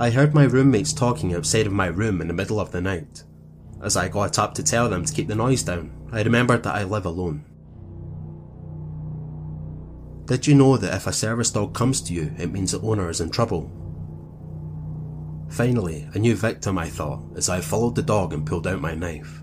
I heard my roommates talking outside of my room in the middle of the night. As I got up to tell them to keep the noise down, I remembered that I live alone. Did you know that if a service dog comes to you, it means the owner is in trouble? Finally, a new victim, I thought, as I followed the dog and pulled out my knife.